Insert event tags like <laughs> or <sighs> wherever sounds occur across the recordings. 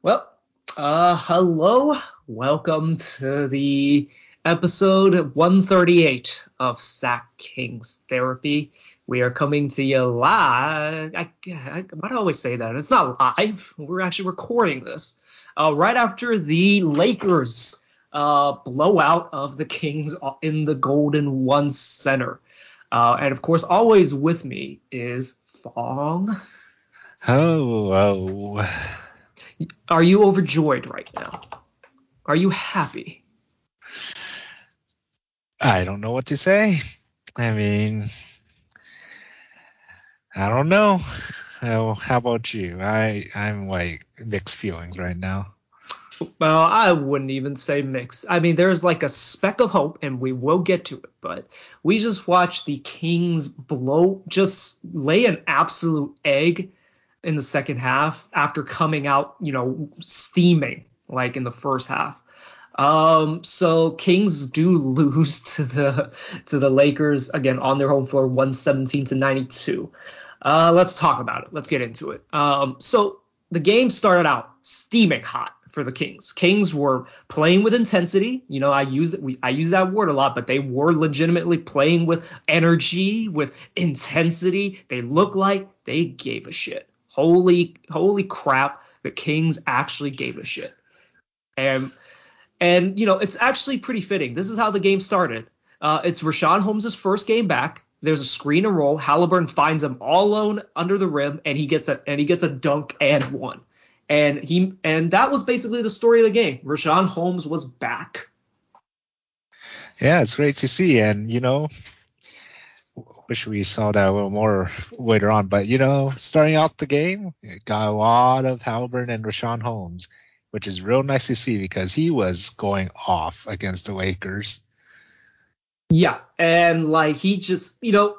Well, uh, hello. Welcome to the episode 138 of Sack Kings Therapy. We are coming to you live. I, I, why do I always say that? It's not live. We're actually recording this uh, right after the Lakers uh, blowout of the Kings in the Golden One Center. Uh, and of course, always with me is Fong. Oh, oh. Are you overjoyed right now? Are you happy? I don't know what to say. I mean, I don't know. How, how about you? I I'm like mixed feelings right now. Well, I wouldn't even say mixed. I mean, there's like a speck of hope, and we will get to it. But we just watched the Kings blow, just lay an absolute egg in the second half after coming out, you know, steaming like in the first half. Um, so Kings do <laughs> lose to the to the Lakers again on their home floor, 117 to 92. Uh, let's talk about it. Let's get into it. Um, so the game started out steaming hot for the Kings. Kings were playing with intensity. You know, I use we I use that word a lot, but they were legitimately playing with energy, with intensity. They looked like they gave a shit holy holy crap, the Kings actually gave a shit. And and you know it's actually pretty fitting. This is how the game started. Uh, it's Richaun Holmes' first game back. There's a screen and roll. Haliburton finds him all alone under the rim, and he gets a and he gets a dunk and one. And he and that was basically the story of the game. Richaun Holmes was back. Yeah, it's great to see, and you know, wish we saw that a little more later on. But you know, starting out the game, got a lot of Haliburton and Richaun Holmes, which is real nice to see because he was going off against the Lakers. Yeah, and like he just, you know,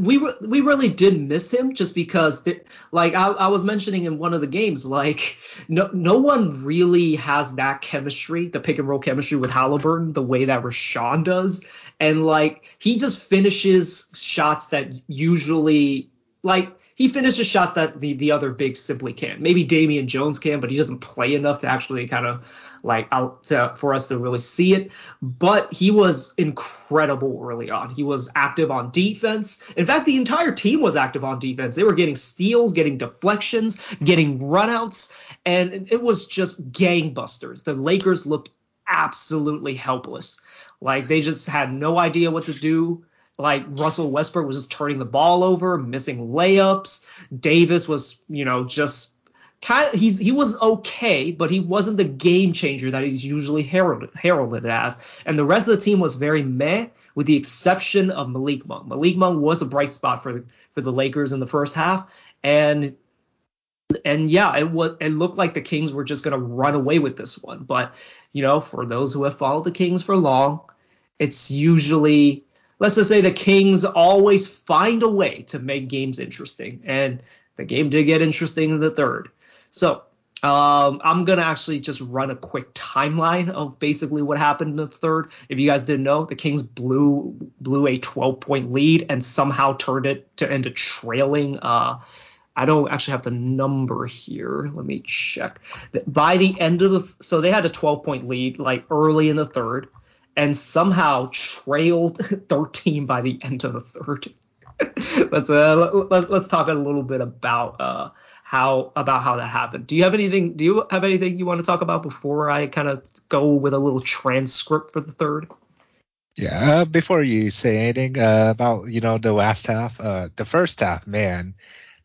we were, we really did miss him just because, like I, I was mentioning in one of the games, like no no one really has that chemistry, the pick and roll chemistry with Haliburton the way that Richaun does and like he just finishes shots that usually like he finishes shots that the the other big simply can't. Maybe Damian Jones can, but he doesn't play enough to actually kind of like out to, for us to really see it. But he was incredible early on. He was active on defense. In fact, the entire team was active on defense. They were getting steals, getting deflections, getting runouts, and it was just gangbusters. The Lakers looked absolutely helpless. Like they just had no idea what to do. Like Russell Westbrook was just turning the ball over, missing layups. Davis was, you know, just kind of he's he was okay, but he wasn't the game changer that he's usually heralded, heralded as. And the rest of the team was very meh, with the exception of Malik Monk. Malik Monk was a bright spot for the for the Lakers in the first half, and and yeah, it was it looked like the Kings were just gonna run away with this one. But you know, for those who have followed the Kings for long, it's usually let's just say the Kings always find a way to make games interesting, and the game did get interesting in the third. So um, I'm gonna actually just run a quick timeline of basically what happened in the third. If you guys didn't know, the Kings blew blew a 12 point lead and somehow turned it to end up trailing. Uh, I don't actually have the number here. Let me check. By the end of the so they had a 12 point lead like early in the third and somehow trailed <laughs> 13 by the end of the third. <laughs> let's uh, let, us talk a little bit about uh, how about how that happened. Do you have anything? Do you have anything you want to talk about before I kind of go with a little transcript for the third? Yeah, uh, before you say anything uh, about you know the last half, uh, the first half, man,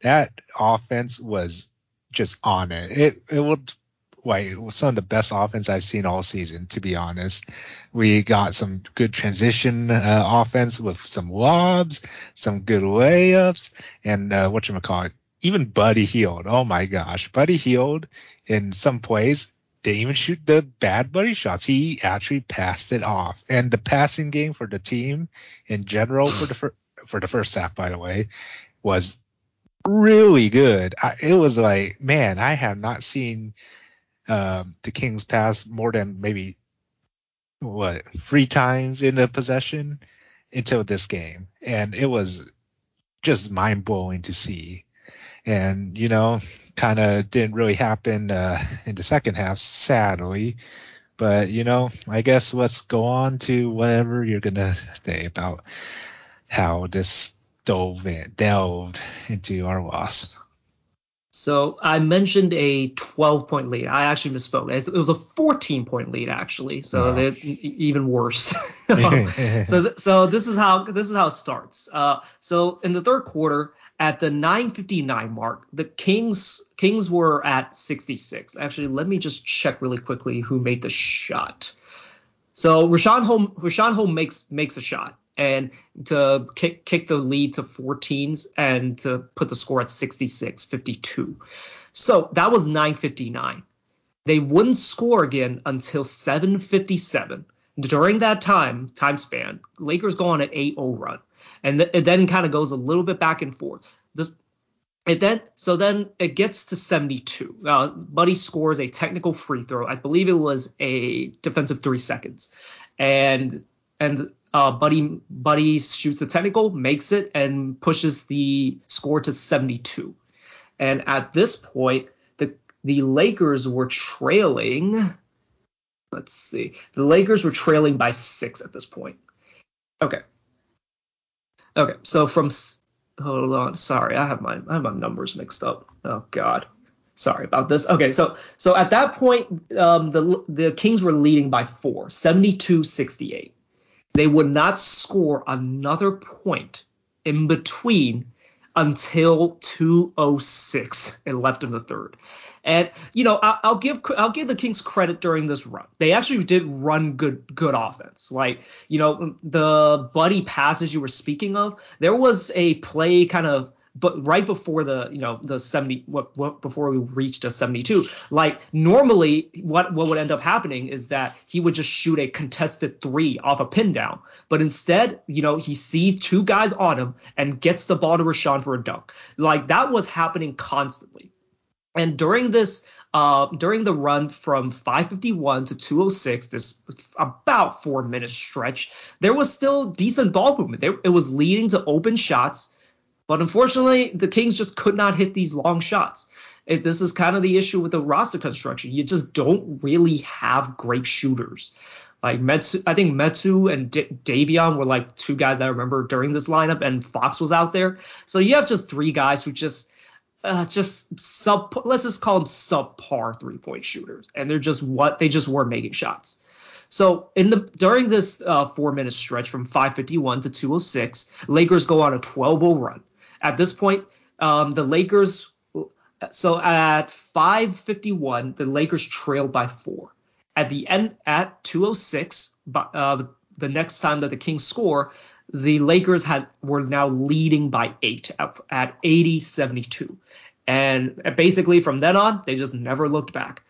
that offense was just on it. It it like it was some of the best offense I've seen all season, to be honest. We got some good transition uh, offense with some lobs, some good layups, and uh, what you call it, even Buddy Hield. Oh my gosh, Buddy Hield in some plays didn't even shoot the bad buddy shots. He actually passed it off. And the passing game for the team in general for the fir- for the first half, by the way, was really good. I, it was like, man, I have not seen um, the Kings pass more than maybe what three times in the possession until this game, and it was just mind blowing to see. And you know, kind of didn't really happen uh, in the second half, sadly. But you know, I guess let's go on to whatever you're gonna say about how this dove in, delved into our loss. So I mentioned a 12 point lead. I actually misspoke. It was a 14 point lead actually. So even worse. <laughs> <laughs> so th- so this is how this is how it starts. Uh, so in the third quarter, at the 9:59 mark, the Kings Kings were at 66. Actually, let me just check really quickly who made the shot. So Richaun Holmes Richaun Holmes makes makes a shot and to kick kick the lead to 14s and to put the score at 66-52. So that was 9:59. They wouldn't score again until 7:57. During that time time span, Lakers go on an 8-0 run, and th- it then kind of goes a little bit back and forth. This it then so then it gets to 72. Uh, Buddy scores a technical free throw. I believe it was a defensive three seconds, and and uh, Buddy Buddy shoots the technical, makes it, and pushes the score to 72. And at this point, the the Lakers were trailing. Let's see, the Lakers were trailing by six at this point. Okay. Okay, so from hold on, sorry, I have my I have my numbers mixed up. Oh God, sorry about this. Okay, so so at that point, um, the the Kings were leading by four, 72-68 they would not score another point in between until 206 and left in the third. And you know, I, will give I'll give the Kings credit during this run. They actually did run good good offense. Like you know, the buddy passes you were speaking of, there was a play kind of but right before the you know the 70 what, what before we reached a 72 like normally what what would end up happening is that he would just shoot a contested three off a pin down but instead you know he sees two guys on him and gets the ball to Richaun for a dunk like that was happening constantly and during this uh, during the run from 551 to 206, this about four minute stretch, there was still decent ball movement. There, it was leading to open shots. But unfortunately, the Kings just could not hit these long shots. It, this is kind of the issue with the roster construction. You just don't really have great shooters. Like Metu, I think Metu and D- Davion were like two guys that I remember during this lineup, and Fox was out there. So you have just three guys who just uh, just sub let's just call them subpar three point shooters and they're just what they just were making shots so in the during this uh, four minute stretch from 551 to 206 lakers go on a 12-0 run at this point, um, the Lakers. So at 5:51, the Lakers trailed by four. At the end, at 2:06, uh, the next time that the Kings score, the Lakers had were now leading by eight at, at 80-72, and basically from then on, they just never looked back.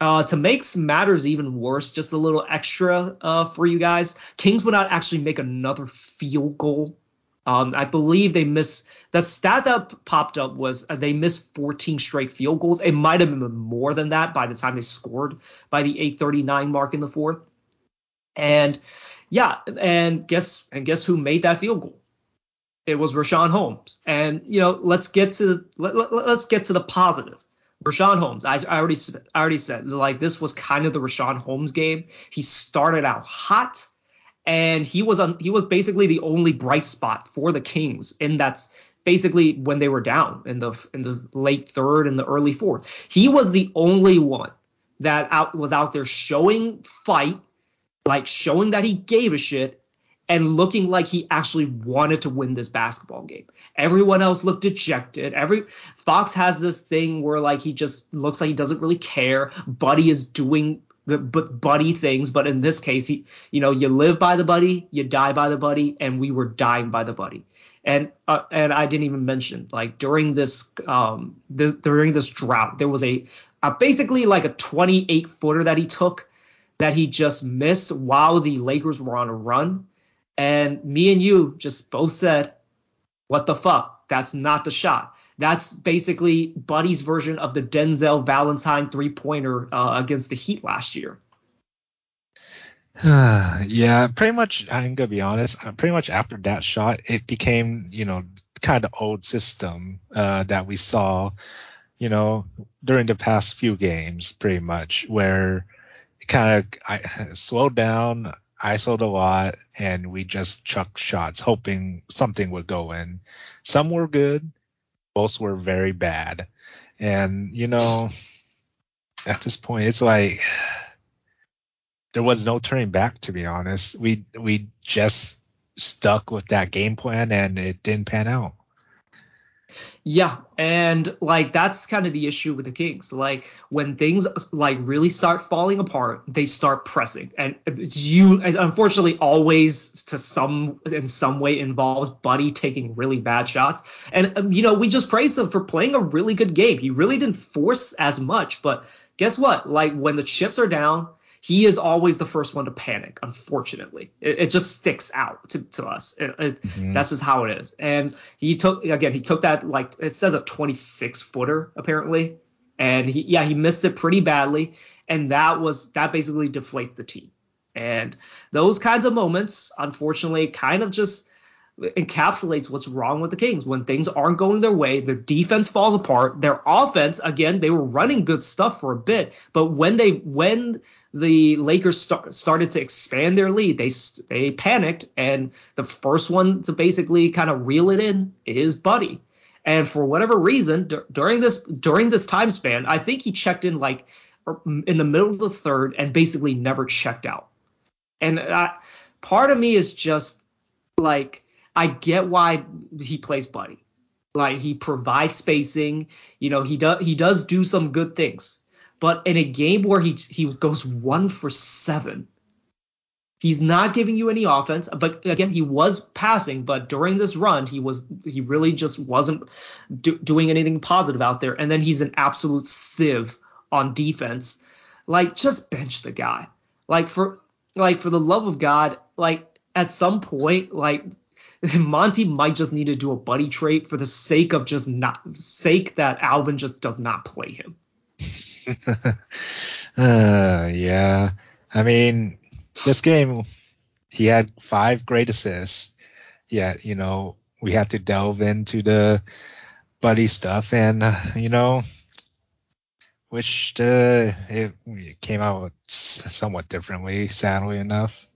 Uh, to make matters even worse, just a little extra uh, for you guys, Kings would not actually make another field goal um, I believe they missed the stat that popped up was uh, they missed 14 straight field goals. It might have been more than that by the time they scored by the 8:39 mark in the fourth. And yeah, and guess and guess who made that field goal? It was Richaun Holmes. And you know, let's get to let, let, let's get to the positive. Richaun Holmes, I, I already I already said like this was kind of the Richaun Holmes game. He started out hot and he was on he was basically the only bright spot for the Kings and that's basically when they were down in the in the late third and the early fourth. He was the only one that out was out there showing fight, like showing that he gave a shit and looking like he actually wanted to win this basketball game. Everyone else looked dejected. Every Fox has this thing where like he just looks like he doesn't really care. Buddy is doing the buddy things, but in this case, he, you know, you live by the buddy, you die by the buddy, and we were dying by the buddy. And uh, and I didn't even mention like during this um this, during this drought, there was a, a basically like a 28 footer that he took that he just missed while the Lakers were on a run, and me and you just both said, "What the fuck? That's not the shot." That's basically Buddy's version of the Denzel Valentine three pointer uh, against the Heat last year. <sighs> yeah, pretty much. I'm gonna be honest. Uh, pretty much after that shot, it became you know kind of old system uh, that we saw you know, during the past few games, pretty much, where it kind <laughs> of I slowed down, isoled a lot, and we just chucked shots, hoping something would go in. Some were good, most were very bad. And, you know, at this point, it's like there was no turning back, to be honest. We we just stuck with that game plan and it didn't pan out. Yeah, and like that's kind of the issue with the Kings. Like when things like really start falling apart, they start pressing, and it's you. Unfortunately, always to some in some way involves Buddy taking really bad shots. And um, you know, we just praised him for playing a really good game. He really didn't force as much, but guess what? Like when the chips are down, he is always the first one to panic. Unfortunately, it, it just sticks out to, to us. It, it, mm-hmm. That's just how it is. And he took again, he took that like it says a 26 footer apparently, and he yeah he missed it pretty badly, and that was that basically deflates the team. And those kinds of moments, unfortunately, kind of just encapsulates what's wrong with the Kings. When things aren't going their way, their defense falls apart. Their offense, again, they were running good stuff for a bit, but when they when the Lakers start, started to expand their lead, they they panicked, and the first one to basically kind of reel it in is Buddy. And for whatever reason, d- during this during this time span, I think he checked in like er, in the middle of the third and basically never checked out. And I, part of me is just like I get why he plays Buddy. Like he provides spacing, you know, he does he does do some good things. But in a game where he he goes one for seven, he's not giving you any offense. But again, he was passing, but during this run, he was he really just wasn't do, doing anything positive out there. And then he's an absolute sieve on defense. Like just bench the guy. Like for like for the love of God, like at some point, like <laughs> Monty might just need to do a buddy trait for the sake of just not sake that Alvin just does not play him. <laughs> uh, yeah. I mean, this game, he had five great assists. Yet, you know, we had to delve into the buddy stuff, and uh, you know, wished uh, it came out somewhat differently. Sadly enough.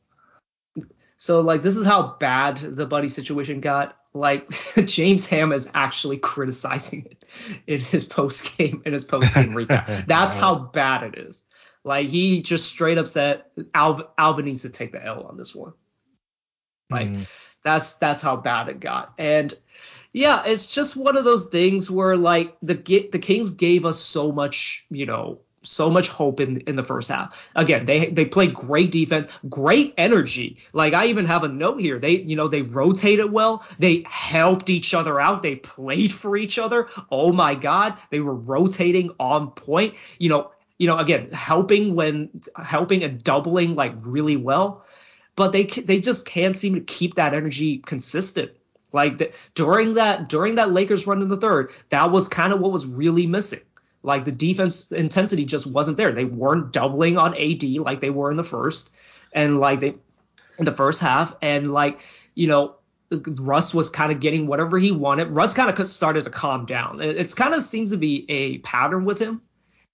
So like this is how bad the buddy situation got. Like <laughs> James Ham is actually criticizing it in his post game in his post game <laughs> recap. That's how bad it is. Like he just straight up said Alvin, Alvin needs to take the L on this one. Like mm. that's that's how bad it got. And yeah, it's just one of those things where like the the Kings gave us so much, you know, so much hope in in the first half. Again, they they played great defense, great energy. Like I even have a note here. They you know they rotated well. They helped each other out. They played for each other. Oh my God, they were rotating on point. You know you know again helping when helping and doubling like really well. But they they just can't seem to keep that energy consistent. Like the, during that during that Lakers run in the third, that was kind of what was really missing. Like the defense intensity just wasn't there. They weren't doubling on AD like they were in the first, and like they in the first half, and like you know Russ was kind of getting whatever he wanted. Russ kind of started to calm down. It, it's kind of seems to be a pattern with him.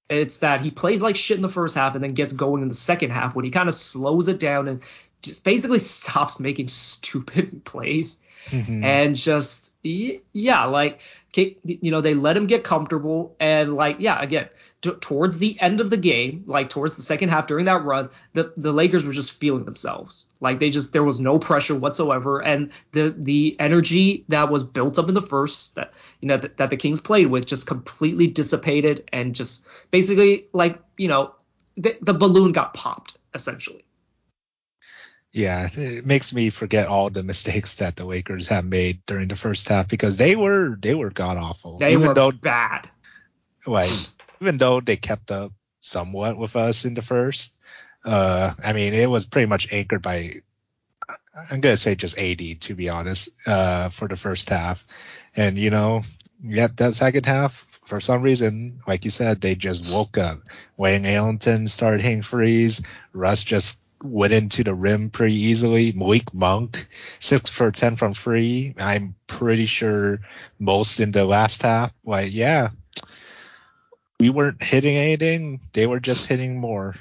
It's that he plays like shit in the first half and then gets going in the second half when he kind of slows it down and just basically <laughs> stops making stupid <laughs> plays mm-hmm. and just yeah, like you know they let him get comfortable and like yeah again t- towards the end of the game like towards the second half during that run the the Lakers were just feeling themselves. Like they just there was no pressure whatsoever. And the the energy that was built up in the first that you know that, that the Kings played with just completely dissipated and just basically like you know the, the balloon got popped essentially yeah, it makes me forget all the mistakes that the Lakers have made during the first half because they were they were god awful. They even were though, bad. Like even though they kept up somewhat with us in the first, uh, I mean it was pretty much anchored by I'm gonna say just AD to be honest, uh, for the first half, and you know, yet that second half for some reason, like you said, they just woke up. Wayne Ellington started hitting freeze. Russ just went into the rim pretty easily. Malik Monk, six for ten from free. I'm pretty sure most in the last half. Like, yeah, we weren't hitting anything. They were just hitting more.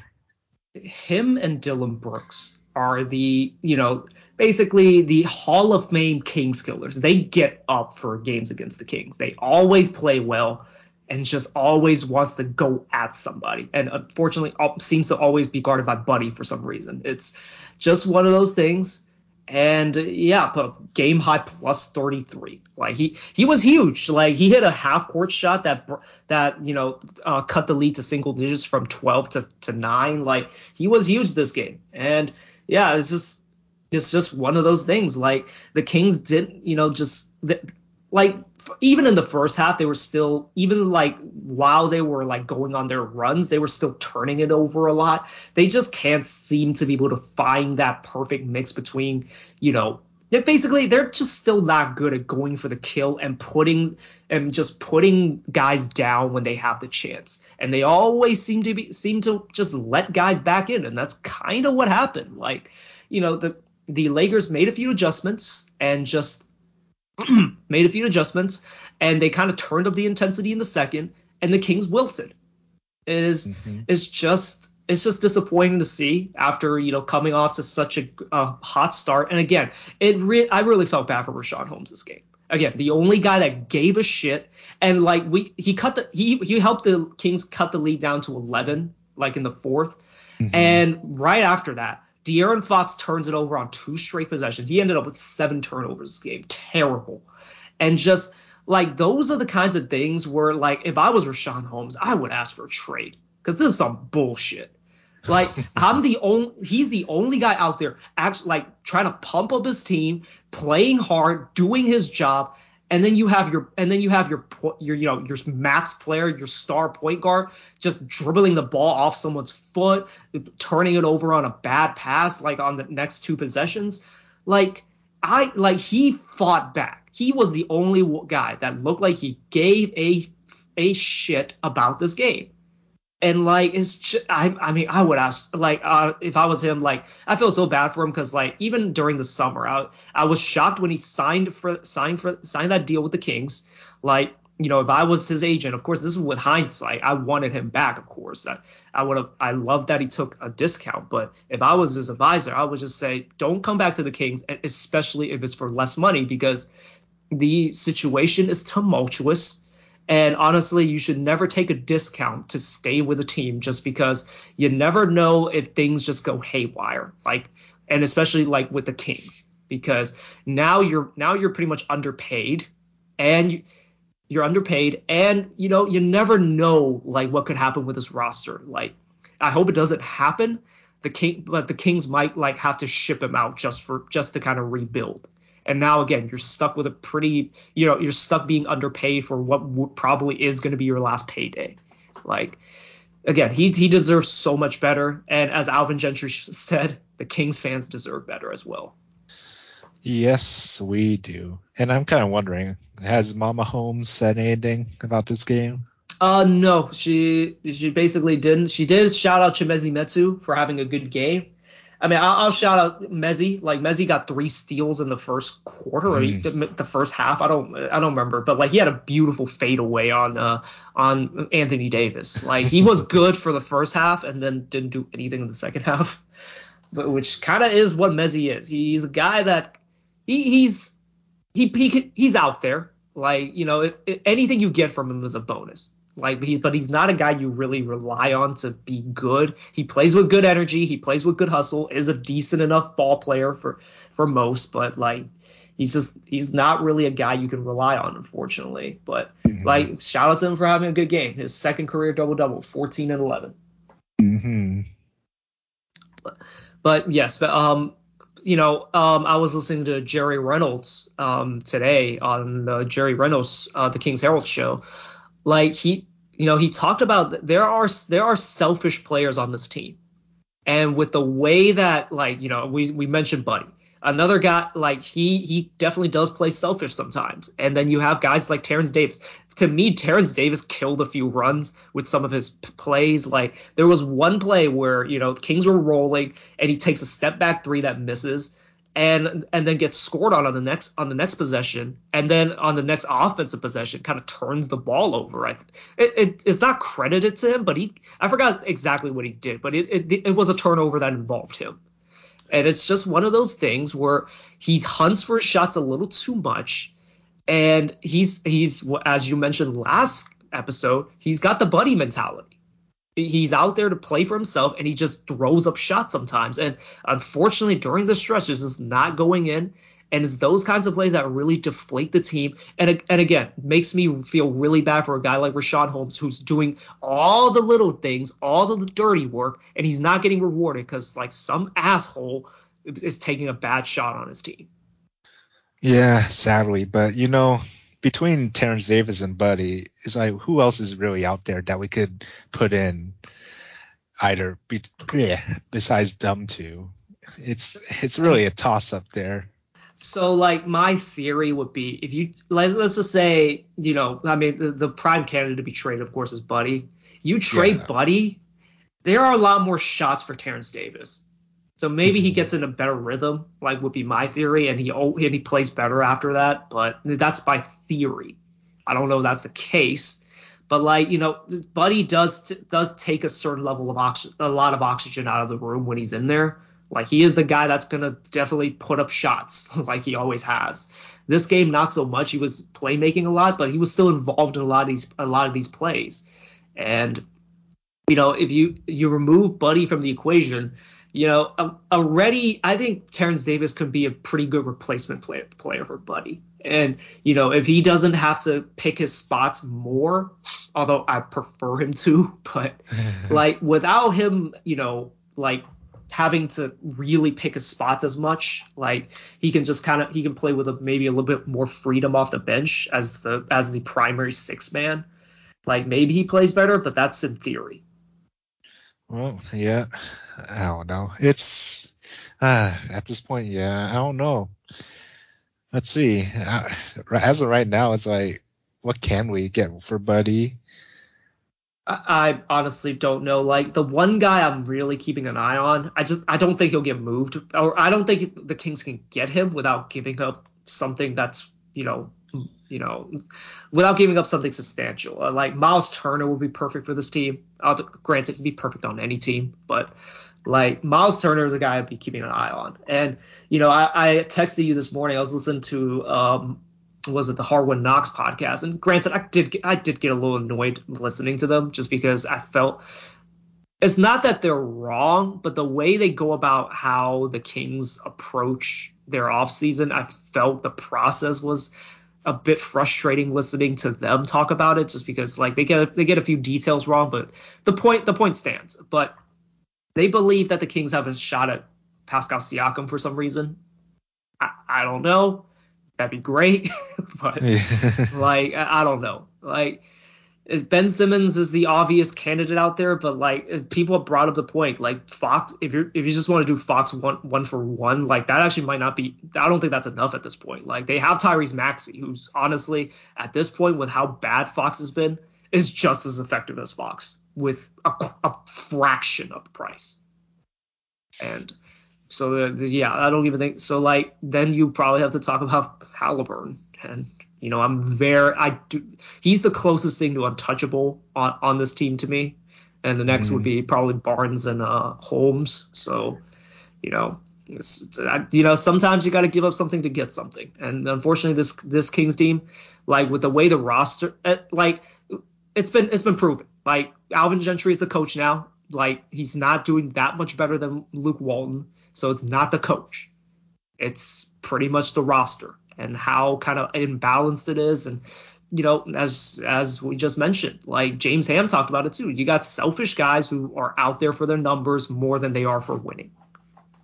Him and Dillon Brooks are the, you know, basically the Hall of Fame Kings killers. They get up for games against the Kings. They always play well and just always wants to go at somebody. And unfortunately, seems to always be guarded by Buddy for some reason. It's just one of those things. And yeah, but game high plus 33. Like he he was huge. Like he hit a half court shot that that you know uh, cut the lead to single digits from 12 to, to 9. Like he was huge this game. And yeah, it's just it's just one of those things. Like the Kings didn't, you know, just like even in the first half, they were still even like while they were like going on their runs, they were still turning it over a lot. They just can't seem to be able to find that perfect mix between, you know, they're basically they're just still not good at going for the kill and putting and just putting guys down when they have the chance. And they always seem to be seem to just let guys back in, and that's kind of what happened. Like, you know, the the Lakers made a few adjustments and just <clears throat> made a few adjustments, and they kind of turned up the intensity in the second, and the Kings wilted. It is mm-hmm. it's just it's just disappointing to see after you know coming off to such a, a hot start. And again, it re- I really felt bad for Richaun Holmes this game. Again, the only guy that gave a shit, and like we he cut the he he helped the Kings cut the lead down to 11 like in the 4th mm-hmm. and right after that De'Aaron Fox turns it over on two straight possessions. He ended up with seven turnovers this game. Terrible. And just like those are the kinds of things where like if I was Richaun Holmes, I would ask for a trade because this is some bullshit. Like <laughs> I'm the only he's the only guy out there actually like trying to pump up his team, playing hard, doing his job, and then you have your and then you have your your you know your max player, your star point guard, just dribbling the ball off someone's foot, turning it over on a bad pass, like on the next two possessions. Like I like he fought back. He was the only guy that looked like he gave a a shit about this game and like it's just, I I mean I would ask like uh, if I was him like I feel so bad for him because like even during the summer I I was shocked when he signed for signed for signed that deal with the Kings. Like you know if I was his agent of course this is with hindsight. I wanted him back of course. I I would have I love that he took a discount. But if I was his advisor I would just say don't come back to the Kings especially if it's for less money because the situation is tumultuous and honestly, you should never take a discount to stay with a team just because you never know if things just go haywire. Like, and especially like with the Kings, because now you're now you're pretty much underpaid, and you, you're underpaid, and you know you never know like what could happen with this roster. Like, I hope it doesn't happen. The king, but the Kings might like have to ship him out just for just to kind of rebuild. And now again, you're stuck with a pretty, you know, you're stuck being underpaid for what probably is going to be your last payday. Like, again, he he deserves so much better. And as Alvin Gentry said, the Kings fans deserve better as well. Yes, we do. And I'm kind of wondering, has Mama Holmes said anything about this game? Uh, no, she she basically didn't. She did shout out Chimezie Metu for having a good game, I mean, I'll, I'll, shout out Mezzi. Like Mezzi got three steals in the first quarter or mm. the, the, first half. I don't I don't remember, but like he had a beautiful fadeaway on uh on Anthony Davis. Like he was <laughs> good for the first half and then didn't do anything in the second half. <laughs> But which kind of is what Mezzi is. He's a guy that he, he's he, he he's out there. Like you know, it, it, anything you get from him is a bonus. Like he's but he's not a guy you really rely on to be good. He plays with good energy, he plays with good hustle, is a decent enough ball player for for most, but like he's just he's not really a guy you can rely on, unfortunately. But mm-hmm. like shout out to him for having a good game. His second career double double, 14 and 11. Mm-hmm. But, but yes, but um you know, um, I was listening to Jerry Reynolds um, today on the Jerry Reynolds, uh, the King's Herald show. Like he, you know, he talked about there are there are selfish players on this team, and with the way that like you know we we mentioned Buddy, another guy like he he definitely does play selfish sometimes, and then you have guys like Terrence Davis. To me, Terrence Davis killed a few runs with some of his p- plays. Like there was one play where you know Kings were rolling and he takes a step back three that misses, and and then gets scored on on the next on the next possession, and then on the next offensive possession, kind of turns the ball over. I, it, it, it's not credited to him, but he I forgot exactly what he did, but it, it it was a turnover that involved him, and it's just one of those things where he hunts for shots a little too much, and he's he's as you mentioned last episode, he's got the buddy mentality he's out there to play for himself and he just throws up shots sometimes. And unfortunately, during the stretch, this is not going in. And it's those kinds of plays that really deflate the team. And, and again, makes me feel really bad for a guy like Richaun Holmes, who's doing all the little things, all the dirty work, and he's not getting rewarded because like some asshole is taking a bad shot on his team. Yeah, sadly, but you know, between Terrence Davis and Buddy, is like who else is really out there that we could put in either be, yeah, besides them two? It's it's really a toss up there. So like my theory would be if you let's let's just say you know I mean the, the prime candidate to be traded of course is Buddy. You trade yeah. Buddy, there are a lot more shots for Terrence Davis. So maybe he mm-hmm. gets in a better rhythm, like would be my theory, and he and he plays better after that. But that's my theory. I don't know if that's the case, but like you know, Buddy does does take a certain level of oxygen, a lot of oxygen out of the room when he's in there. Like he is the guy that's gonna definitely put up shots, <laughs> like he always has. This game, not so much. He was playmaking a lot, but he was still involved in a lot of these a lot of these plays. And you know, if you you remove Buddy from the equation you know, already I think Terrence Davis could be a pretty good replacement play, player for Buddy. And you know, if he doesn't have to pick his spots more, although I prefer him to, <laughs> but <laughs> like without him, you know, like having to really pick his spots as much, like he can just kind of he can play with a, maybe a little bit more freedom off the bench as the as the primary six man. Like maybe he plays better, but that's in theory. Well, yeah, I don't know. It's uh, at this point, yeah, I don't know. Let's see. Uh, as of right now, it's like, what can we get for Buddy? I, I honestly don't know. Like the one guy I'm really keeping an eye on, I just I don't think he'll get moved, or I don't think the Kings can get him without giving up something that's you know you know, without giving up something substantial. Uh, like Miles Turner would be perfect for this team. Uh, granted, can be perfect on any team, but like Miles Turner is a guy I'd be keeping an eye on. And you know, I, I texted you this morning. I was listening to um, was it the Hardwood Knox podcast? And granted, I did I did get a little annoyed listening to them just because I felt it's not that they're wrong, but the way they go about how the Kings approach their offseason, I felt the process was a bit frustrating listening to them talk about it just because like they get they get a few details wrong, but the point the point stands. But they believe that the Kings have a shot at Pascal Siakam for some reason. I, I don't know. That'd be great, <laughs> but <laughs> like I, I don't know. Like Ben Simmons is the obvious candidate out there, but like people have brought up the point, like Fox, if you if you just want to do Fox one one for one, like that actually might not be. I don't think that's enough at this point. Like they have Tyrese Maxey, who's honestly at this point with how bad Fox has been, is just as effective as Fox with a, a fraction of the price. And so uh, yeah, I don't even think so. Like then you probably have to talk about Haliburton and you know, I'm very I do he's the closest thing to untouchable on on this team to me. And the next mm would be probably Barnes and uh, Holmes. So, you know, it's, it's, you know, sometimes you got to give up something to get something. And unfortunately, this this Kings team, like with the way the roster, eh, like it's been it's been proven. Like Alvin Gentry is the coach now. Like he's not doing that much better than Luke Walton. So it's not the coach. It's pretty much the roster and how kind of imbalanced it is and you know, as as we just mentioned, like James Ham talked about it too. You got selfish guys who are out there for their numbers more than they are for winning,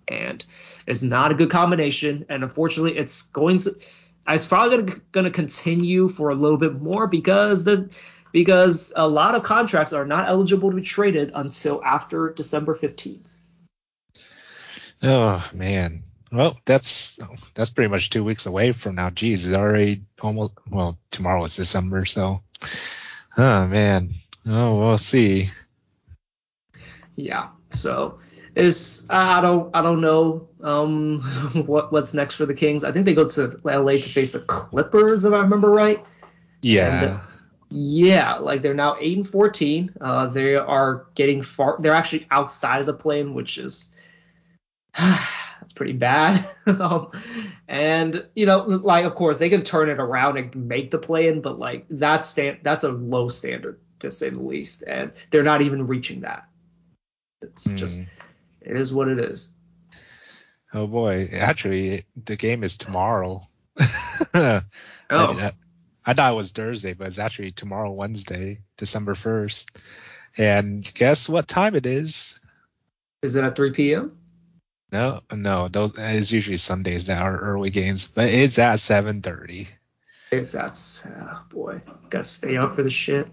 and it's not a good combination. And unfortunately, it's going to, it's probably gonna, gonna continue for a little bit more because the because a lot of contracts are not eligible to be traded until after December 15th. Oh man, well, that's that's pretty much two weeks away from now. Geez, it's already almost well, tomorrow is December, so oh man. Oh, we'll see. Yeah. So is I don't I don't know um <laughs> what what's next for the Kings. I think they go to LA to face the Clippers if I remember right. Yeah. And, uh, yeah, like they're now eight and fourteen. Uh, they are getting far. They're actually outside of the plane, which is <sighs> pretty bad. <laughs> um, and you know, like of course they can turn it around and make the play in, but like that's stand that's a low standard to say the least, and they're not even reaching that. It's mm. just it is what it is. Oh boy, actually the game is tomorrow. <laughs> oh. I, I thought it was Thursday, but it's actually tomorrow, Wednesday, December 1st. And guess what time it is? Is it at 3 p.m.? No, no, those it's usually Sundays that are early games, but it's at 7:30. It's at oh boy, gotta stay up for the shit.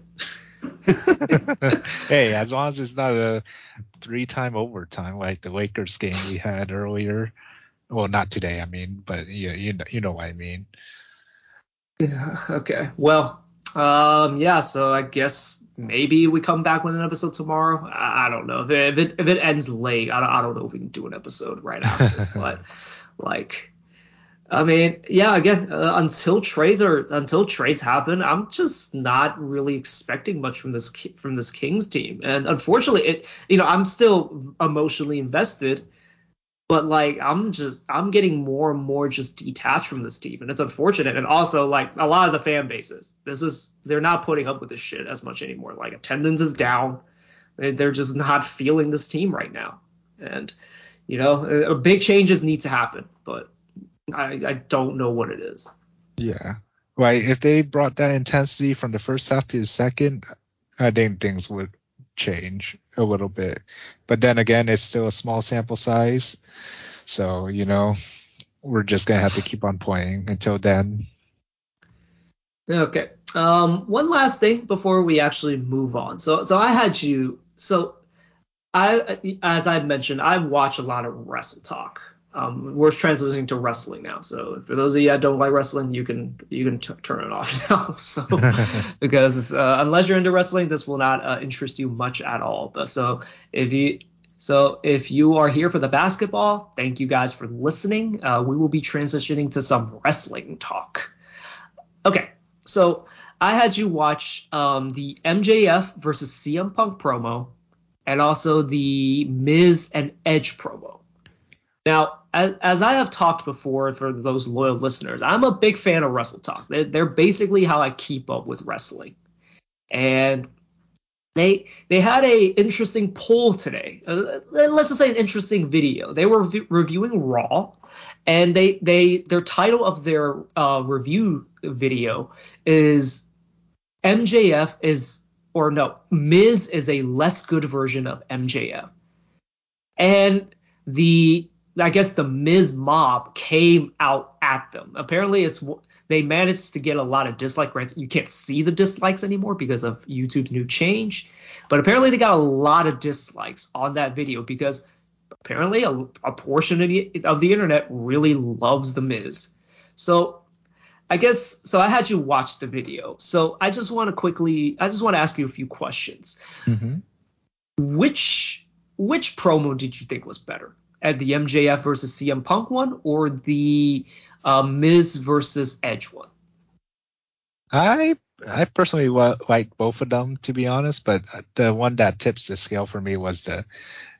<laughs> hey, as long as it's not a three-time overtime like the Lakers game we had earlier. Well, not today, I mean, but yeah, you know, you know what I mean. Yeah. Okay. Well, um, yeah. So I guess maybe we come back with an episode tomorrow. I, I don't know if it, if it, if it ends late. I don't, I don't know if we can do an episode right <laughs> after. but like, I mean, yeah. Again, uh, until trades are until trades happen, I'm just not really expecting much from this from this Kings team. And unfortunately, it you know I'm still emotionally invested but like I'm just I'm getting more and more just detached from this team, and it's unfortunate. And also like a lot of the fan bases, this is they're not putting up with this shit as much anymore. Like attendance is down, they're just not feeling this team right now, and you know big changes need to happen, but I I don't know what it is. Yeah, right. If they brought that intensity from the first half to the second, I think things would change a little bit. But then again, it's still a small sample size. So, you know, we're just going to have to keep on playing until then. Okay. Um, one last thing before we actually move on. So, so I had you. So, I, as I mentioned, I watch a lot of Wrestle Talk. Um, we're transitioning to wrestling now. So for those of you that don't like wrestling, you can you can t- turn it off <laughs> now. So <laughs> because uh, unless you're into wrestling, this will not uh, interest you much at all. But so if you so if you are here for the basketball, thank you guys for listening. Uh, we will be transitioning to some wrestling talk. Okay, so I had you watch um, the MJF versus CM Punk promo, and also the Miz and Edge promo. Now, as, as, I have talked before for those loyal listeners, I'm a big fan of Wrestle Talk. They're, they're basically how I keep up with wrestling. And they they had a interesting poll today. Uh, let's just say an interesting video. They were v- reviewing Raw, and they they their title of their uh, review video is MJF is or no Miz is a less good version of MJF, and the I guess the Miz mob came out at them. Apparently, it's they managed to get a lot of dislike rates. You can't see the dislikes anymore because of YouTube's new change, but apparently they got a lot of dislikes on that video because apparently a, a portion of the, of the internet really loves the Miz. So I guess so. I had you watch the video. So I just want to quickly, I just want to ask you a few questions. Mm-hmm. Which which promo did you think was better? At the MJF versus CM Punk one or the uh, Miz versus Edge one? I I personally like both of them to be honest, but the one that tips the scale for me was the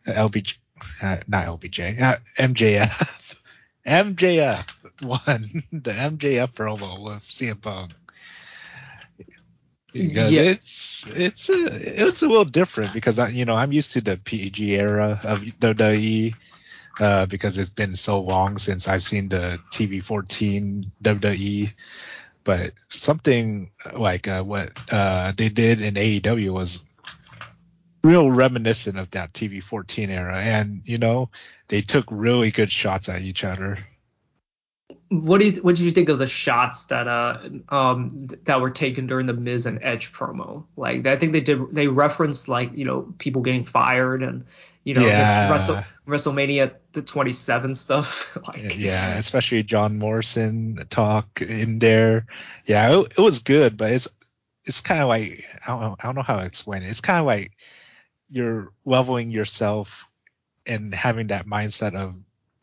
LBJ, uh, not LBJ, uh, MJF, <laughs> MJF one, the MJF promo with CM Punk. Because yeah. it's it's a, it's a little different because I, you know I'm used to the PG era of WWE uh, because it's been so long since I've seen the TV 14 WWE. But something like uh, what uh, they did in AEW was real reminiscent of that TV 14 era, and you know they took really good shots at each other. What do you what did you think of the shots that uh um that were taken during the Miz and Edge promo? Like I think they did they referenced like you know people getting fired and you know, yeah. Wrestle, WrestleMania the 27 stuff. <laughs> like, yeah, especially John Morrison talk in there. Yeah, it, it was good, but it's it's kind of like I don't know, I don't know how to explain it. It's kind of like you're leveling yourself and having that mindset of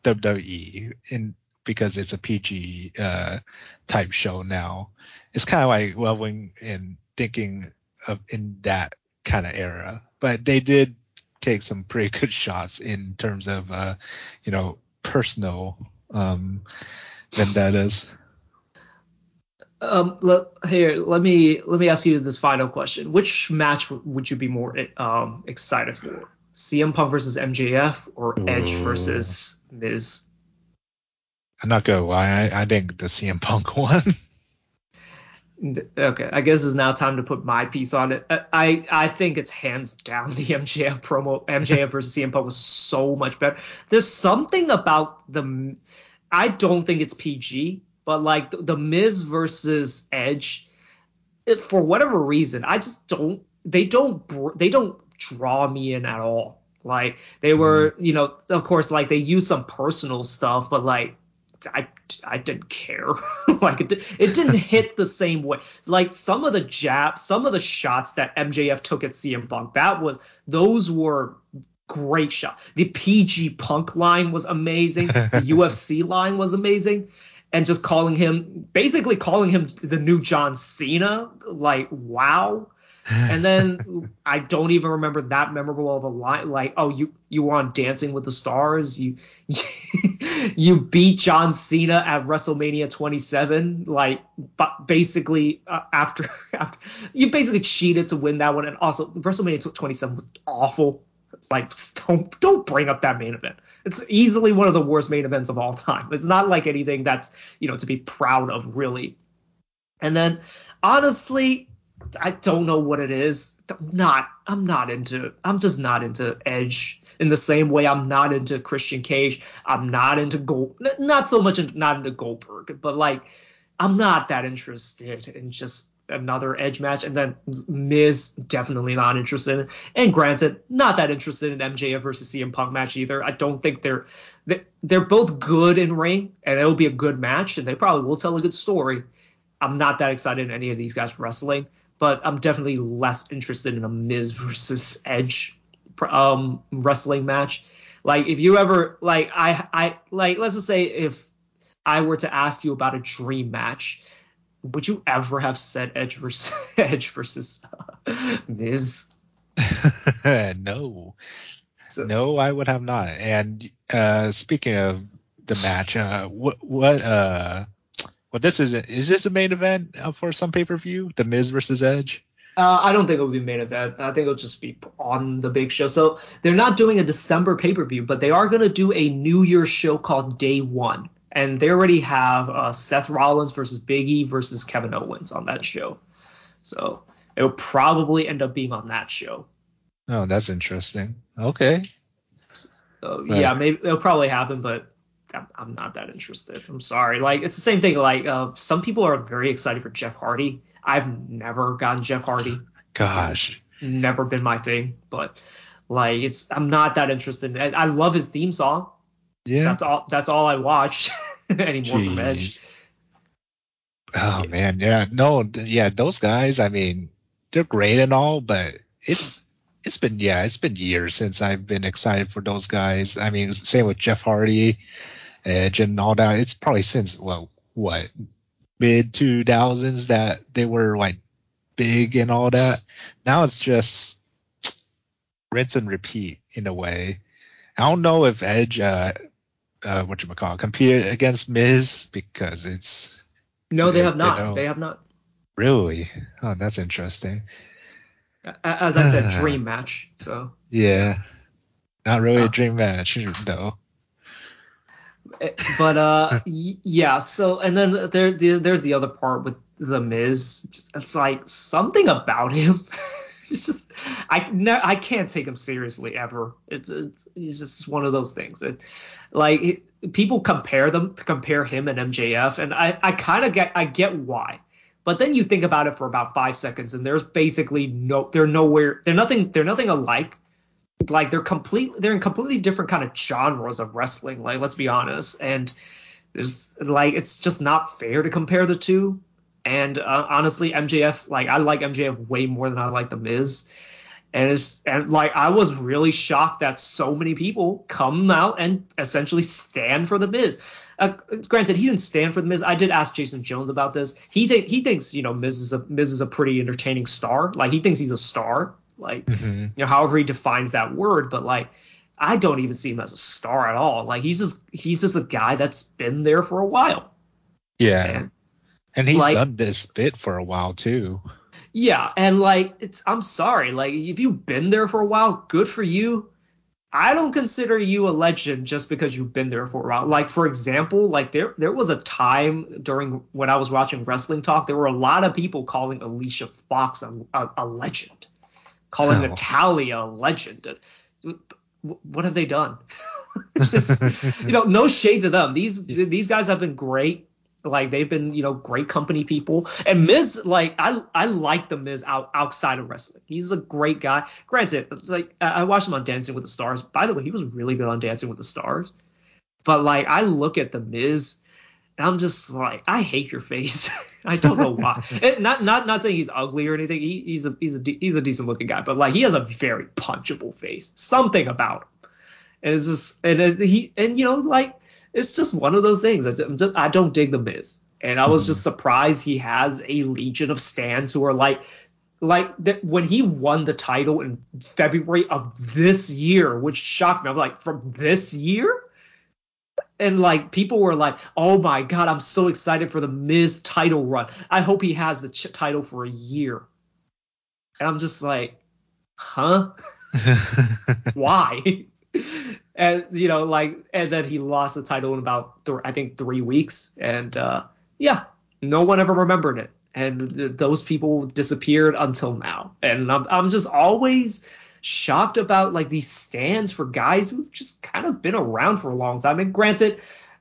WWE in because it's a PG uh, type show now. It's kind of like leveling and thinking of in that kind of era. But they did take some pretty good shots in terms of uh, you know personal um, vendettas. Um, look, here, let me let me ask you this final question: Which match would you be more um, excited for? CM Punk versus MJF or Edge Ooh. versus Miz? I'm not gonna lie, I, I think the CM Punk <laughs> one. Okay, I guess it's now time to put my piece on it. I I think it's hands down the <laughs> MJF promo. MJF <laughs> versus CM Punk was so much better. There's something about the. I don't think it's PG, but like the, the Miz versus Edge, it, for whatever reason, I just don't. They don't. They don't draw me in at all. Like they were, mm. you know, of course, like they use some personal stuff, but like I I didn't care. <laughs> like it, it didn't hit the same way. Like some of the jabs, some of the shots that MJF took at CM Punk, that was those were great shots. The PG Punk line was amazing. The <laughs> UFC line was amazing. And just calling him, basically calling him the new John Cena, like wow and then I don't even remember that memorable of a line. Like, oh, you you on Dancing with the Stars. You <laughs> you beat John Cena at WrestleMania 27. Like, but basically uh, after <laughs> after you basically cheated to win that one. And also WrestleMania 27 was awful. Like, don't don't bring up that main event. It's easily one of the worst main events of all time. It's not like anything that's you know to be proud of really. And then honestly, I don't know what it is. I'm not I'm not into I'm just not into Edge in the same way I'm not into Christian Cage. I'm not into Gold not so much in, not into Goldberg, but like I'm not that interested in just another Edge match. And then Miz definitely not interested. And granted, not that interested in MJF versus CM Punk match either. I don't think they're they're both good in ring, and it'll be a good match, and they probably will tell a good story. I'm not that excited in any of these guys wrestling but I'm definitely less interested in a Miz <laughs> versus Edge um, wrestling match. Like if you ever like I I like let's just say if I were to ask you about a dream match, would you ever have said Edge versus <laughs> Edge versus uh, Miz? <laughs> no. So, no, I would have not. And uh, speaking of the match, uh, what what uh well, this is is this a main event uh, for some pay per view? The Miz versus Edge. Uh, I don't think it will be main event. I think it'll just be on the big show. So they're not doing a December pay per view, but they are going to do a New Year's show called Day One, and they already have uh, Seth Rollins versus Big E versus Kevin Owens on that show. So it'll probably end up being on that show. Oh, that's interesting. Okay. So, yeah, maybe it'll probably happen, but I'm, I'm not that interested. I'm sorry. Like it's the same thing. Like uh, some people are very excited for Jeff Hardy. I've never gotten Jeff Hardy. Gosh. never been my thing. But like it's I'm not that interested. I, I love his theme song. Yeah. That's all. That's all I watch <laughs> anymore Jeez. from Edge. Oh yeah. man, yeah, no, yeah, those guys. I mean, they're great and all, but it's it's been yeah, it's been years since I've been excited for those guys. I mean, same with Jeff Hardy. Edge and all that. It's probably since well, what mid 2000s that they were like big and all that. Now it's just rinse and repeat in a way. I don't know if Edge, uh, uh, what you call competed against Miz because it's. No, they, they have not. They, they have not. Really? Oh, that's interesting. As I said, <sighs> dream match. So. Yeah. Not really uh, a dream match <laughs> though but uh <laughs> yeah so and then there the, there's the other part with the miz. It's like something about him. <laughs> It's just i ne- i can't take him seriously ever. It's it's, it's just one of those things. It, like it, people compare them compare him and mjf and i i kind of get i get why. But then you think about it for about five seconds and there's basically no they're nowhere they're nothing they're nothing alike like they're complete they're in completely different kind of genres of wrestling like let's be honest and there's like it's just not fair to compare the two and uh, honestly mjf like i like mjf way more than i like the miz And it's and like I was really shocked that so many people come out and essentially stand for the Miz. Uh, granted, he didn't stand for the Miz. I did ask Jason Jones about this. He think he thinks you know Miz is a Miz is a pretty entertaining star. Like he thinks he's a star. Like Mhm. you know, however he defines that word, but like I don't even see him as a star at all. Like he's just he's just a guy that's been there for a while. Yeah. And And he's Like- done this bit for a while too. yeah, and like it's I'm sorry, like if you've been there for a while, good for you. I don't consider you a legend just because you've been there for a while. Like for example, like there there was a time during when I was watching wrestling talk, there were a lot of people calling Alicia Fox a, a, a legend, calling Oh. Natalya a legend. What have they done? <laughs> You know, no shades of them. These these guys have been great. Like they've been, you know, great company people. And Miz, like I I like the Miz out outside of wrestling. He's a great guy. Granted, like I I watched him on Dancing with the Stars. By the way, he was really good on Dancing with the Stars. But like I look at the Miz, and I'm just like I hate your face. <laughs> I don't know why. <laughs> And not not not saying he's ugly or anything. He, he's a he's a de- he's a decent looking guy, but like he has a very punchable face. Something about him. And it's just and it, he and you know like it's just one of those things. I, just, I don't dig the Miz, and I was Mhm. just surprised he has a legion of stands who are like like that when he won the title in February of this year, which shocked me. I'm like from this year. And like people were like, "Oh my god, I'm so excited for the Miz title run. I hope he has the ch- title for a year." And I'm just like, "Huh? <laughs> Why?" and you know, like, and then he lost the title in about th- I think three weeks, and uh, yeah, no one ever remembered it, and th- those people disappeared until now. And I'm I'm just always shocked about like these stands for guys who've just kind of been around for a long time. And granted,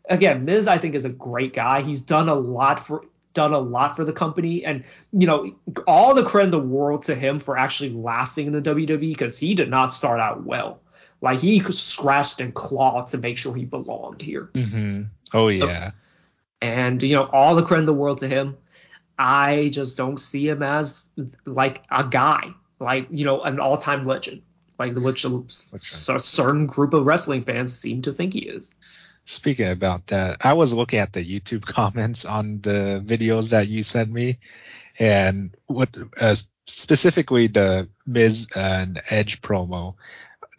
again, Miz I think is a great guy. He's done a lot for done a lot for the company and you know all the credit in the world to him for actually lasting in the WWE because he did not start out well. Like he scratched and clawed to make sure he belonged here. hmm Oh yeah. And you know, all the credit in the world to him. I just don't see him as like a guy, like you know, an all-time legend, like which a, certain group of wrestling fans seem to think he is. Speaking about that, I was looking at the YouTube <laughs> comments on the videos that you sent me, and what uh, specifically the Miz and Edge promo.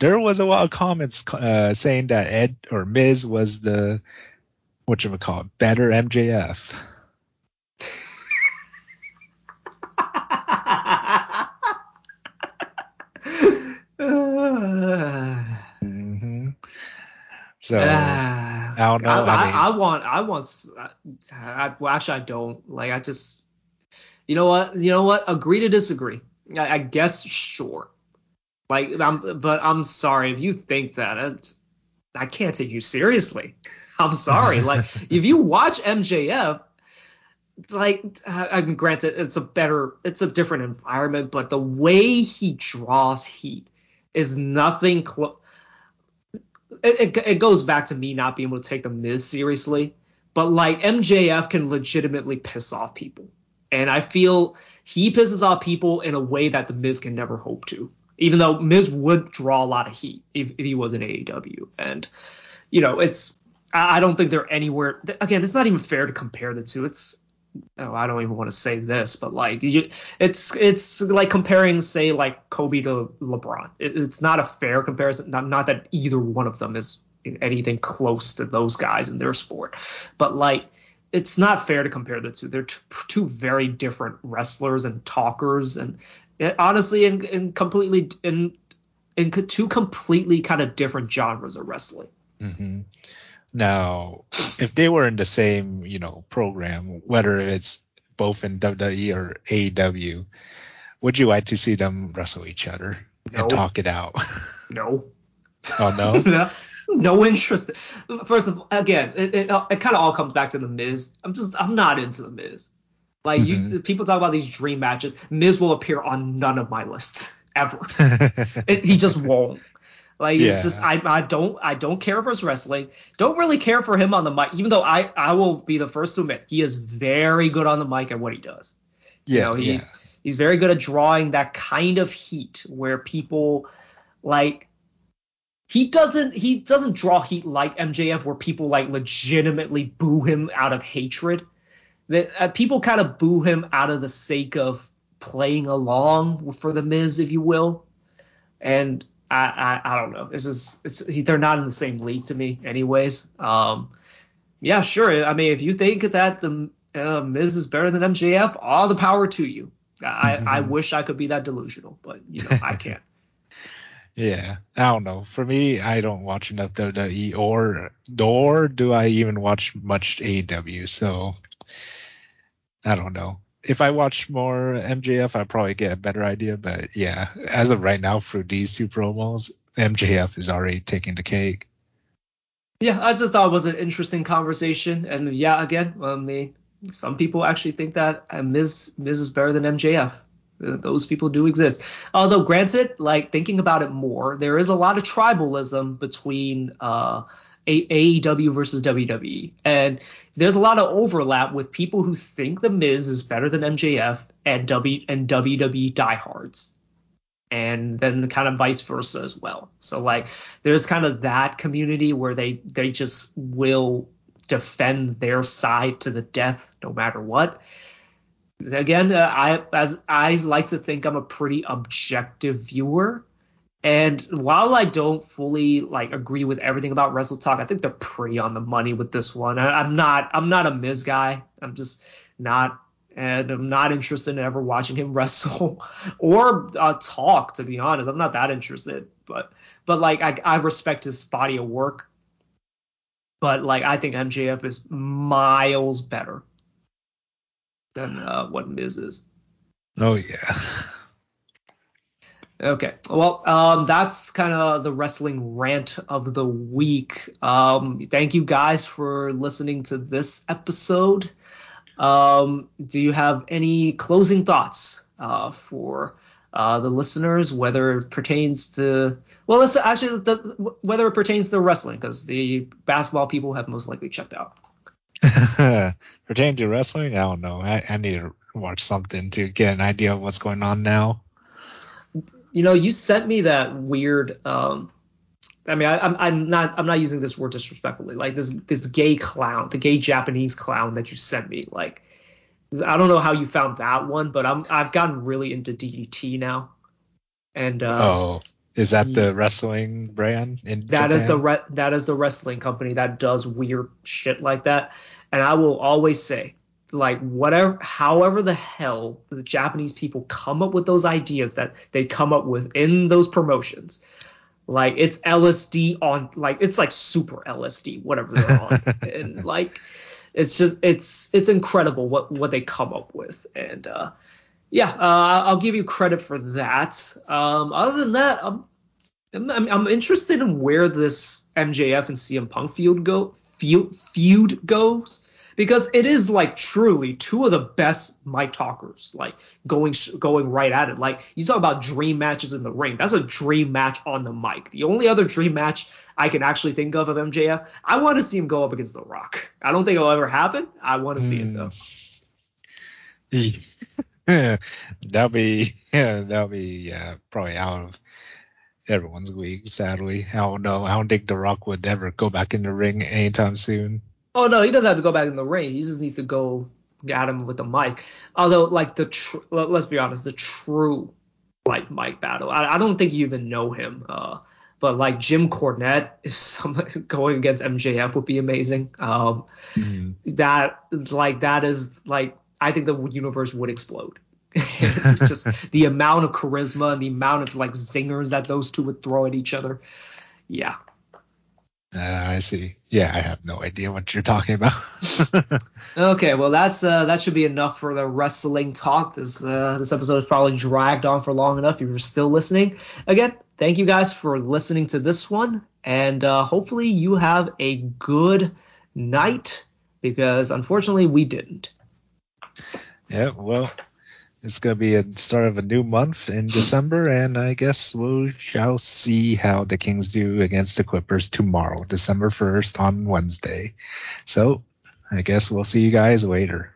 There was a lot of comments uh, saying that Ed or Miz was the what you would call it, better MJF. So ah, I don't know, I, I mean- I want. I want. I, well, actually, I don't. Like, I just. You know what? You know what? Agree to disagree. I, I guess sure. Like, I'm. But I'm sorry if you think that. It, I can't take you seriously. <laughs> I'm sorry. <laughs> Like, if you watch MJF, it's like I mean, granted, it's a better, it's a different environment, but the way he draws heat is nothing close. It, it, it goes back to me not being able to take the Miz seriously, but like MJF can legitimately piss off people, and I feel he pisses off people in a way that the Miz can never hope to. Even though Miz would draw a lot of heat if, if he was in AEW, and you know, it's I I don't think they're anywhere. Again, it's not even fair to compare the two. It's oh, I don't even want to say this, but like you, it's it's like comparing, say, like Kobe to LeBron. It, it's not a fair comparison. Not not that either one of them is anything close to those guys in their sport, but like it's not fair to compare the two. They're t- two very different wrestlers and talkers, and eh, honestly, in, in completely in in two completely kind of different genres of wrestling. hmm Now, if they were in the same, you know, program, whether it's both in WWE or AEW, would you like to see them wrestle each other No. and talk it out? <laughs> No. oh no. <laughs> no, no interest. First of all, again, it, it, it kind of all comes back to the Miz. I'm just I'm not into the Miz. Like you, Mhm. people talk about these dream matches. Miz will appear on none of my lists ever. <laughs> It, he just won't. Like it's just I I don't I don't care for his wrestling. Don't really care for him on the mic. Even though I I will be the first to admit he is very good on the mic at what he does. yeah, know, he- yeah. He's very good at drawing that kind of heat where people like he doesn't he doesn't draw heat like MJF where people like legitimately boo him out of hatred. That uh, people kind of boo him out of the sake of playing along for the Miz, if you will. And I I, I don't know. This is it's they're not in the same league to me, anyways. Um, yeah, sure. I mean, if you think that the uh, Miz is better than MJF, all the power to you. I, mm-hmm. I wish I could be that delusional, but you know I can't. <laughs> yeah, I don't know. For me, I don't watch enough WWE, or nor do I even watch much AEW. So I don't know. If I watch more MJF, I'd probably get a better idea. But yeah, as of right now, through these two promos, MJF is already taking the cake. Yeah, I just thought it was an interesting conversation, and yeah, again, I mean, some people actually think that Miz Miz is better than MJF. Those people do exist. Although, granted, like thinking about it more, there is a lot of tribalism between uh, AEW versus WWE, and there's a lot of overlap with people who think the Miz is better than MJF and W and WWE diehards, and then kind of vice versa as well. So like, there's kind of that community where they they just will defend their side to the death no matter what. Again, uh, I as I like to think I'm a pretty objective viewer. And while I don't fully like agree with everything about Wrestle Talk, I think they're pretty on the money with this one. I, am not I'm not a Miz guy. I'm just not and I'm not interested in ever watching him <laughs> wrestle or uh, talk. To be honest, I'm not that interested. But but like I, I respect his body of work but like I think MJF is miles better than uh, what Miz is. Oh yeah. Okay, well, um, that's kind of the wrestling rant of the week. Um, thank you guys for listening to this episode. Um, do you have any closing thoughts uh, for uh, the listeners, whether it pertains to well, let's actually the, whether it pertains to wrestling, because the basketball people have most likely checked out. <laughs> Pertaining to wrestling, I don't know. I, I need to watch something to get an idea of what's going on now. You know, you sent me that weird. Um, I mean, I, I'm I'm not I'm not using this word disrespectfully. Like this this gay clown, the gay Japanese clown that you sent me. Like I don't know how you found that one, but I'm I've gotten really into DDT now. And uh, oh, is that yeah, the wrestling brand in That Japan? is the re- that is the wrestling company that does weird shit like that. And I will always say, like whatever, however the hell the Japanese people come up with those ideas that they come up with in those promotions, like it's LSD on, like it's like super LSD, whatever they're on, <laughs> and like it's just it's it's incredible what what they come up with. And uh, yeah uh, I'll give you credit for that. Um, other than that, I'm, I'm, I'm interested in where this MJF and CM Punk feud go feud, feud goes because it is like truly two of the best mic talkers like going going right at it like you talk about dream matches in the ring that's a dream match on the mic the only other dream match I can actually think of of MJF. I want to see him go up against The Rock. I don't think it'll ever happen. I want to see it though. <laughs> That'll be yeah, <laughs> that'll be yeah, probably out of everyone's league. Sadly, I don't know. I don't think The Rock would ever go back in the ring anytime soon. Oh no, he doesn't have to go back in the ring. He just needs to go at him with the mic. Although, like the tr- let's be honest, the true like mic battle. I, I don't think you even know him. Uh, but like Jim Cornette, <laughs> if someone going against MJF would be amazing. Um, mm-hmm. That like that is like I think the universe would explode. <laughs> just <laughs> the amount of charisma and the amount of like zingers that those two would throw at each other. Yeah. Uh, I see. Yeah, I have no idea what you're talking about. <laughs> okay, well that's uh, that should be enough for the wrestling talk. This uh, this episode is probably dragged on for long enough. If you're still listening, again, thank you guys for listening to this one, and uh, hopefully you have a good night because unfortunately we didn't. Yeah, well, it's going to be a start of a new month in December, and I guess we shall see how the Kings do against the Clippers tomorrow, December 1st on Wednesday. So I guess we'll see you guys later.